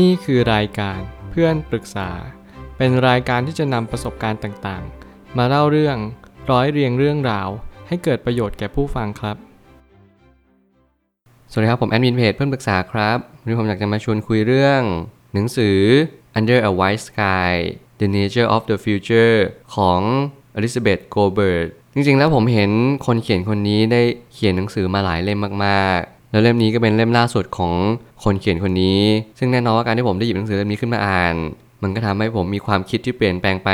นี่คือรายการเพื่อนปรึกษา เป็นรายการที่จะนำประสบการณ์ต่างๆ มาเล่าเรื่องร้อยเรียงเรื่องราว ให้เกิดประโยชน์แก่ผู้ฟังครับ สวัสดีครับ ผมแอดมินเพจเพื่อนปรึกษาครับวันนี้ผมอยากจะมาชวนคุยเรื่อง หนังสือ Under a White Sky The Nature of the Future ของ Elizabeth Goldberg จริงๆ แล้วผมเห็นคนเขียนคนนี้ได้เขียนหนังสือมาหลายเล่มมากๆ แล้วเล่มนี้ก็เป็นเล่มล่าสุดของคนเขียนคนนี้ ซึ่งแน่นอนว่าการที่ผมได้หยิบหนังสือเล่มนี้ขึ้นมาอ่าน มันก็ทำให้ผมมีความคิดที่เปลี่ยนแปลงไป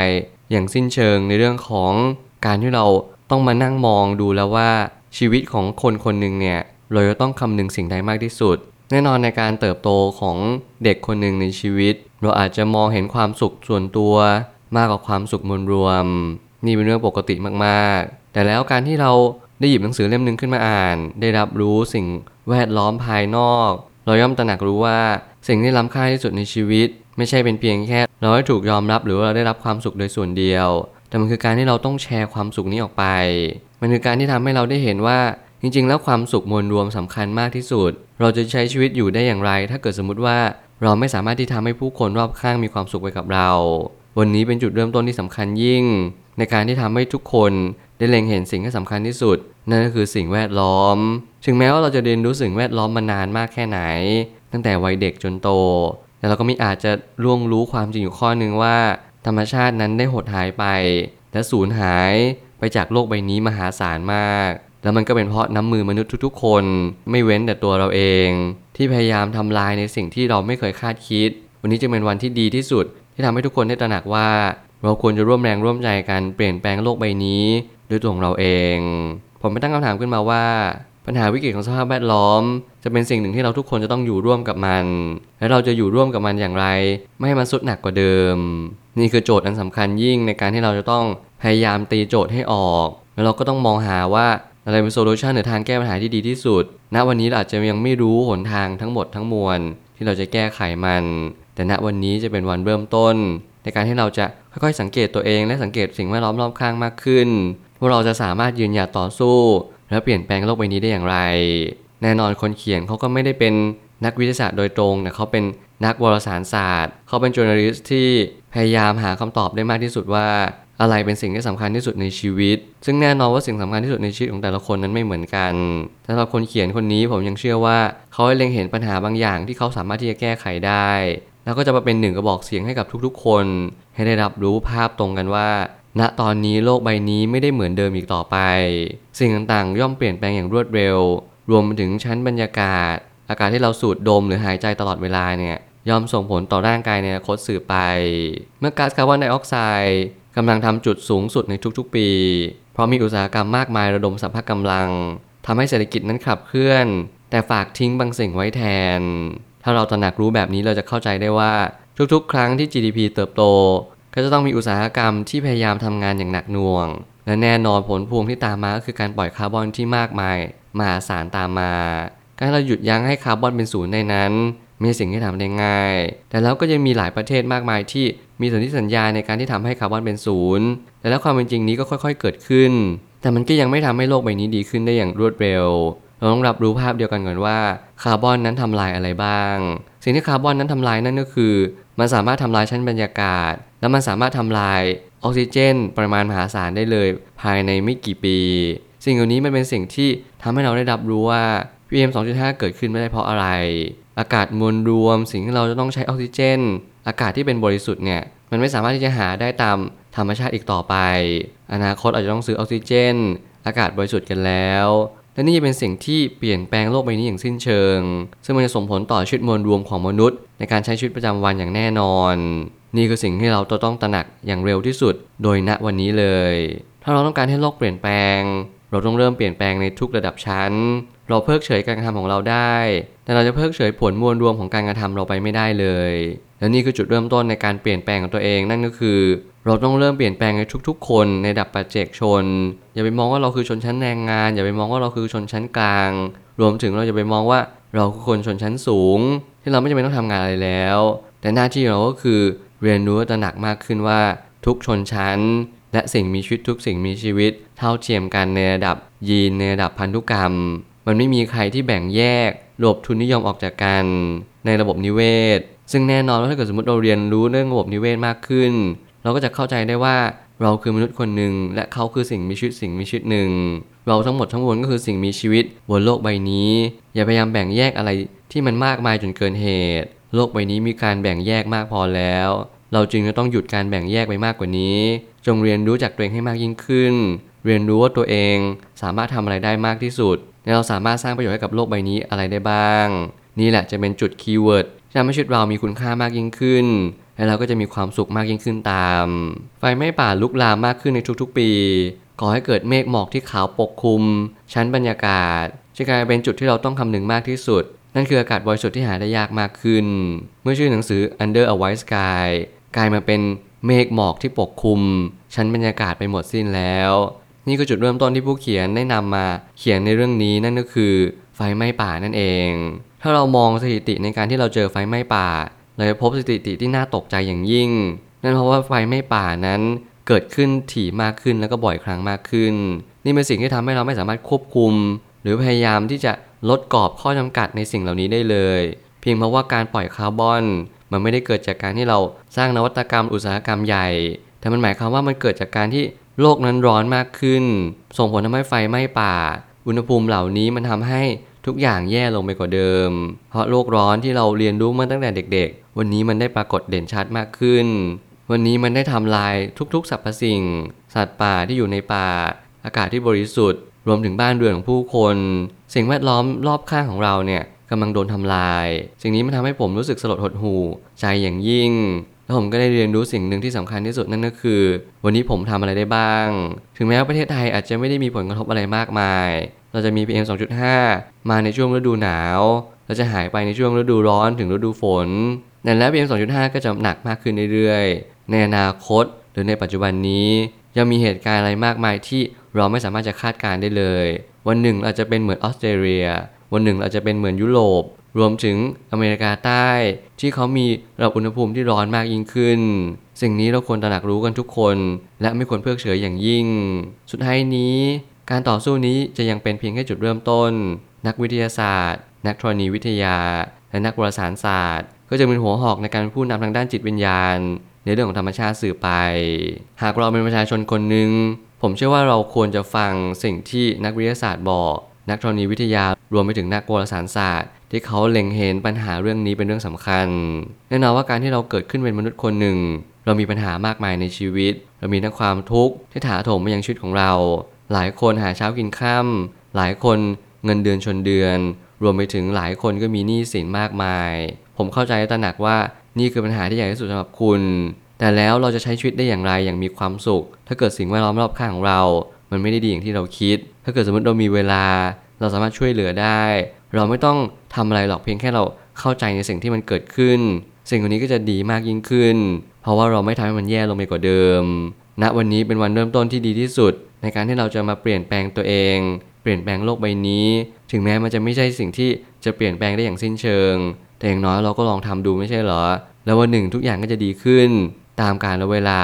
อย่างสิ้นเชิงในเรื่องของการที่เราต้องมานั่งมองดูแล้วว่าชีวิตของคนคนหนึ่งเนี่ยเราจะต้องคำนึงสิ่งใดมากที่สุด แน่นอนในการเติบโตของเด็กคนหนึ่งในชีวิต เราอาจจะมองเห็นความสุขส่วนตัว มากกว่าความสุขมวลรวม นี่เป็นเรื่องปกติมากๆ แต่แล้วการที่เราได้หยิบหนังสือเล่มหนึ่งขึ้นมาอ่าน ได้รับรู้สิ่ง แวดล้อมภายนอก เราย่อมตระหนักรู้ว่าสิ่งที่ล้ำค่าที่สุดในชีวิต ไม่ใช่เป็นเพียงแค่ เราได้ถูกยอมรับหรือว่าเราได้รับความสุขโดยส่วนเดียว แต่มันคือการที่เราต้องแชร์ความสุขนี้ออกไป มันคือการที่ทำให้เราได้เห็นว่าจริง ๆ แล้วความสุขมวลรวมสำคัญมากที่สุด เราจะใช้ชีวิตอยู่ได้อย่างไร ถ้าเกิดสมมติว่าเราไม่สามารถที่ทำให้ผู้คนรอบข้างมีความสุขไปกับเรา วันนี้เป็นจุดเริ่มต้นที่สำคัญยิ่ง ในการที่ทำให้ทุกคน ได้เล็งเห็นสิ่งที่สำคัญที่สุด นั่นก็คือสิ่งแวดล้อม ถึงแม้ว่าเราจะเรียนรู้สิ่งแวดล้อมมานานมากแค่ไหน ตั้งแต่วัยเด็กจนโต แต่เราก็ไม่อาจจะล่วงรู้ความจริงอยู่ข้อหนึ่งว่า ธรรมชาตินั้นได้หดหายไป และสูญหายไปจากโลกใบนี้มหาศาลมาก แล้วมันก็เป็นเพราะน้ำมือมนุษย์ทุกๆ คน ไม่เว้นแต่ตัวเราเอง ที่พยายามทำลายในสิ่งที่เราไม่เคยคาดคิด วันนี้จึงเป็นวันที่ดีที่สุด ที่ทำให้ทุกคนได้ตระหนักว่า เราควรจะร่วมแรงร่วมใจกันเปลี่ยนแปลงโลกใบนี้ ด้วยตัวของเราเอง ผมไปตั้งคำถามขึ้นมาว่า ปัญหาวิกฤตของสภาพแวดล้อม จะเป็นสิ่งหนึ่งที่เราทุกคนจะต้องอยู่ร่วมกับมัน และเราจะอยู่ร่วมกับมันอย่างไร ไม่ให้มันสุดหนักกว่าเดิม นี่คือโจทย์อันสำคัญยิ่งในการที่เราจะต้องพยายามตีโจทย์ให้ออก แล้วเราก็ต้องมองหาว่าอะไรเป็นโซลูชันหรือทางแก้ปัญหาที่ดีที่สุด ณ วันนี้เราอาจจะยังไม่รู้หนทางทั้งหมดทั้งมวลที่เราจะแก้ไขมัน แต่ณวันนี้จะเป็นวันเริ่มต้น ในการที่เราจะค่อยๆ สังเกตตัวเองและสังเกตสิ่งแวดล้อมรอบข้างมากขึ้น ว่าเราจะสามารถยืนหยัดต่อสู้ และเปลี่ยนแปลงโลกใบนี้ได้อย่างไร แน่นอนคนเขียนเขาก็ไม่ได้เป็นนักวิทยาศาสตร์โดยตรงแต่เขาเป็นนักวารสารศาสตร์ เขาเป็นจ o u r n a l i s t ที่พยายามหาคำตอบได้มากที่สุดว่าอะไรเป็นสิ่งที่สำคัญที่สุดในชีวิต ซึ่งแน่นอนว่าสิ่งสำคัญที่สุดในชีวิตของแต่ละคนนั้นไม่เหมือนกันสำหรับคนเขียนคนนี้ผมยังเชื่อว่าเขาได้เล็งเห็นปัญหาบางอย่างที่เขาสามารถที่จะแก้ไขได้ แล้วก็จะมาเป็นหนึ่งกระบอกเสียงให้กับทุกๆ คน ให้ได้รับรู้ภาพตรงกันว่า ณตอนนี้โลกใบนี้ไม่ได้เหมือนเดิมอีกต่อไป สิ่งต่างๆ ย่อมเปลี่ยนแปลงอย่างรวดเร็ว รวมไปถึงชั้นบรรยากาศ อากาศที่เราสูดดมหรือหายใจตลอดเวลาเนี่ยย่อมส่งผลต่อร่างกายในอนาคตสื่อไป เมื่อก๊าซคาร์บอนไดออกไซด์กำลังทำจุดสูงสุดในทุกๆปี เพราะมีอุตสาหกรรมมากมายระดมสรรพกำลังทำให้เศรษฐกิจนั้นขับเคลื่อน แต่ฝากทิ้งบางสิ่งไว้แทน ถ้าเราตระหนักรู้แบบนี้เราจะเข้าใจได้ว่าทุกๆ ครั้งที่ GDP เติบโต ก็จะต้องมีอุตสาหกรรมที่พยายามทำงานอย่างหนักหน่วง และแน่นอนผลพวงที่ตามมาก็คือการปล่อยคาร์บอนที่มากมายมหาศาลตามมา การเราหยุดยั้งให้คาร์บอนเป็นศูนย์ในนั้นม่ใช่สิ่งที่ทำได้ง่าย แต่แล้วก็ยังมีหลายประเทศมากมายที่มีสนธิสัญญาในการที่ทำให้คาร์บอนเป็นศูนย์แต่แล้วความเป็นจริงนี้ก็ค่อย ๆ เกิดขึ้น แต่มันก็ยังไม่ทำให้โลกใบนี้ดีขึ้นได้อย่างรวดเร็ว เราต้องรับรู้ภาพเดียวกันก่อนว่าคาร์บอนนั้นทำลายอะไรบ้าง สิ่งที่คาร์บอนนั้นทำลายนั่นก็คือ มันสามารถทำลายชั้นบรรยากาศ และมันสามารถทำลายออกซิเจน ปริมาณมหาศาลได้เลย ภายในไม่กี่ปี สิ่งเหล่านี้มันเป็นสิ่งที่ทำให้เราได้รับรู้ว่า PM 2.5 เกิดขึ้นไม่ได้เพราะอะไร อากาศมวลรวม สิ่งที่เราจะต้องใช้ออกซิเจน อากาศที่เป็นบริสุทธิ์เนี่ยมันไม่สามารถที่จะหาได้ตามธรรมชาติอีกต่อไป อนาคตอาจจะต้องซื้อออกซิเจน อากาศบริสุทธิ์กันแล้ว และนี่จะเป็นสิ่งที่เปลี่ยนแปลงโลกใบนี้อย่างสิ้นเชิง ซึ่งมันจะส่งผลต่อชีวิตมวลรวมของมนุษย์ ในการใช้ชีวิตประจำวันอย่างแน่นอน นี่คือสิ่งที่เราต้องตระหนักอย่างเร็วที่สุด โดยณวันนี้เลย ถ้าเราต้องการให้โลกเปลี่ยนแปลง เราต้องเริ่มเปลี่ยนแปลงในทุกระดับชั้น เราเพิกเฉยการกระทำของเราได้ แต่เราจะเพิกเฉยผลมวลรวมของการกระทำเราไปไม่ได้เลย และนี่คือจุดเริ่มต้นในการเปลี่ยนแปลงของตัวเอง นั่นก็คือ เราต้องเริ่มเปลี่ยนแปลงในทุก ๆ คนในระดับปัจเจกชน อย่าไปมองว่าเราคือชนชั้นแรงงาน อย่าไปมองว่าเราคือชนชั้นกลาง รวมถึงเราจะไปมองว่าเราคือคนชนชั้นสูง ที่เราไม่จำเป็นต้องทำงานอะไรแล้ว แต่หน้าที่เราก็คือเรียนรู้ตระหนักมากขึ้นว่าทุกชนชั้น และสิ่งมีชีวิตทุกสิ่งมีชีวิต เท่าเทียมกันในระดับยีนในระดับพันธุกรรม มันไม่มีใครที่แบ่งแยกหลบทุนนิยมออกจากกัน ในระบบนิเวศ ซึ่งแน่นอนว่าถ้าเกิดสมมติเราเรียนรู้เรื่องระบบนิเวศมากขึ้น เราก็จะเข้าใจได้ว่าเราคือมนุษย์คนหนึ่งและเขาคือสิ่งมีชีวิตสิ่งมีชีวิตหนึ่ง เราทั้งหมดทั้งมวลก็คือสิ่งมีชีวิตบนโลกใบนี้ อย่าพยายามแบ่งแยกอะไรที่มันมากมายจนเกินเหตุ โลกใบนี้มีการแบ่งแยกมากพอแล้ว เราจึงจะต้องหยุดการแบ่งแยกไปมากกว่านี้ จงเรียนรู้จากตัวเองให้มากยิ่งขึ้น เรียนรู้ว่าตัวเองสามารถทำอะไรได้มากที่สุดและเราสามารถสร้างประโยชน์ให้กับโลกใบนี้อะไรได้บ้าง นี่แหละจะเป็นจุด keyword ทำให้ชีวิตเรามีคุณค่ามากยิ่งขึ้น และเราก็จะมีความสุขมากยิ่งขึ้นตาม ไฟไหม้ป่าลุกลามมากขึ้นในทุกๆ ปีก่อให้เกิดเมฆหมอกที่ขาวปกคลุม ชั้นบรรยากาศจะกลายเป็นจุดที่เราต้องคำนึงมากที่สุด นั่นคืออากาศบริสุทธิ์ที่หาได้ยากมากขึ้น เมื่อชื่อหนังสือ Under a White Sky กลายมาเป็นเมฆหมอกที่ปกคลุม ชั้นบรรยากาศไปหมดสิ้นแล้ว นี่คือจุดเริ่มต้นที่ผู้เขียนได้นำมาเขียนในเรื่องนี้นั่นก็คือไฟไหม้ป่านั่นเอง ถ้าเรามองสถิติในการที่เราเจอไฟไหม้ป่าเราจะพบสถิติที่น่าตกใจอย่างยิ่ง นั่นเพราะว่าไฟไหม้ป่านั้นเกิดขึ้นถี่มากขึ้นแล้วก็บ่อยครั้งมากขึ้น นี่เป็นสิ่งที่ทำให้เราไม่สามารถควบคุม หรือพยายามที่จะลดกรอบข้อจำกัดในสิ่งเหล่านี้ได้เลย เพียงเพราะว่าการปล่อยคาร์บอน มันไม่ได้เกิดจากการที่เราสร้างนวัตกรรมอุตสาหกรรมใหญ่ แต่มันหมายความว่ามันเกิดจากการที่โลกนั้นร้อนมากขึ้น ส่งผลทำให้ไฟไหม้ป่า อุณหภูมิเหล่านี้มันทำให้ ทุกอย่างแย่ลงไปกว่าเดิม เพราะโลกร้อนที่เราเรียนรู้มาตั้งแต่เด็กๆ วันนี้มันได้ปรากฏเด่นชัดมากขึ้น วันนี้มันได้ทำลายทุกๆสรรพสิ่ง สัตว์ป่าที่อยู่ในป่า อากาศที่บริสุทธิ์ รวมถึงบ้านเรือนของผู้คน สิ่งแวดล้อมรอบข้างของเราเนี่ยกำลังโดนทำลาย สิ่งนี้มันทำให้ผมรู้สึกสลดหดหู่ใจอย่างยิ่งแล้วผมก็ได้เรียนรู้สิ่งหนึ่งที่สำคัญที่สุดนั่นก็คือ วันนี้ผมทำอะไรได้บ้าง ถึงแม้ว่าประเทศไทยอาจจะไม่ได้มีผลกระทบอะไรมากมาย เราจะมี PM 2.5 มาในช่วงฤดูหนาวเราจะหายไปในช่วงฤดูร้อนถึงฤดูฝนแต่แล้ว PM 2.5 ก็จะหนักมากขึ้นเรื่อยๆ ในอนาคตหรือในปัจจุบันนี้ ยังมีเหตุการณ์อะไรมากมายที่เราไม่สามารถจะคาดการณ์ได้เลย วันหนึ่งอาจจะเป็นเหมือนออสเตรเลีย วันหนึ่งอาจจะเป็นเหมือนยุโรป รวมถึงอเมริกาใต้ ที่เขามีระดับอุณหภูมิที่ร้อนมากยิ่งขึ้น สิ่งนี้เราควรตระหนักรู้กันทุกคน และไม่ควรเพิกเฉยอย่างยิ่ง สุดท้ายนี้ การต่อสู้นี้จะยังเป็นเพียงแค่จุดเริ่มต้น นักวิทยาศาสตร์ นักธรณีวิทยา และนักวารสารศาสตร์ ก็จะเป็นหัวหอกในการพูดนำทางด้านจิตวิญญาณ ในเรื่องของธรรมชาติสื่อไป หากเราเป็นประชาชนคนหนึ่งผมเชื่อว่าเราควรจะฟังสิ่งที่นักวิทยาศาสตร์บอก นักธรณีวิทยารวมไปถึงนักโหราศารศาสตร์ ที่เขาเล็งเห็นปัญหาเรื่องนี้เป็นเรื่องสำคัญ แน่นอนว่าการที่เราเกิดขึ้นเป็นมนุษย์คนหนึ่ง เรามีปัญหามากมายในชีวิต เรามีทั้งความทุกข์ที่ถาโถมมายังชีวิตของเรา หลายคนหาเช้ากินค่ำหลายคนเงินเดือนชนเดือน รวมไปถึงหลายคนก็มีหนี้สินมากมาย ผมเข้าใจตระหนักว่านี่คือปัญหาที่ใหญ่ที่สุดสำหรับคุณ แต่แล้วเราจะใช้ชีวิตได้อย่างไรอย่างมีความสุข ถ้าเกิดสิ่งแวดล้อมรอบข้างของเรา มันไม่ได้ดีอย่างที่เราคิด ถ้าเกิดสมมติเรามีเวลา เราสามารถช่วยเหลือได้ เราไม่ต้องทำอะไรหรอกเพียงแค่เราเข้าใจในสิ่งที่มันเกิดขึ้น สิ่งเหล่านี้ก็จะดีมากยิ่งขึ้น เพราะว่าเราไม่ทำให้มันแย่ลงไปกว่าเดิม ณวันนี้เป็นวันเริ่มต้นที่ดีที่สุด ในการที่เราจะมาเปลี่ยนแปลงตัวเอง เปลี่ยนแปลงโลกใบนี้ ถึงแม้มันจะไม่ใช่สิ่งที่จะเปลี่ยนแปลงได้อย่างสิ้นเชิง แต่อย่างน้อยเราก็ลองทำดูไม่ใช่เหรอ แล้ววันหนึ่งทุกอย่างก็จะดีขึ้น ตามกาลเวลา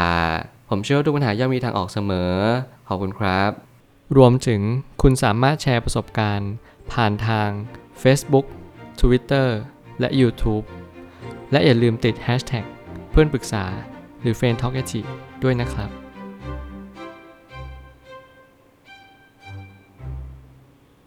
ผมเชื่อว่าทุกปัญหาย่อมมีทางออกเสมอ ขอบคุณครับ รวมถึงคุณสามารถแชร์ประสบการณ์ ผ่านทาง Facebook Twitter และ YouTube และอย่าลืมติด Hashtag เพื่อนปรึกษาหรือ f r ร e n d t a l k a ด้วยนะครับ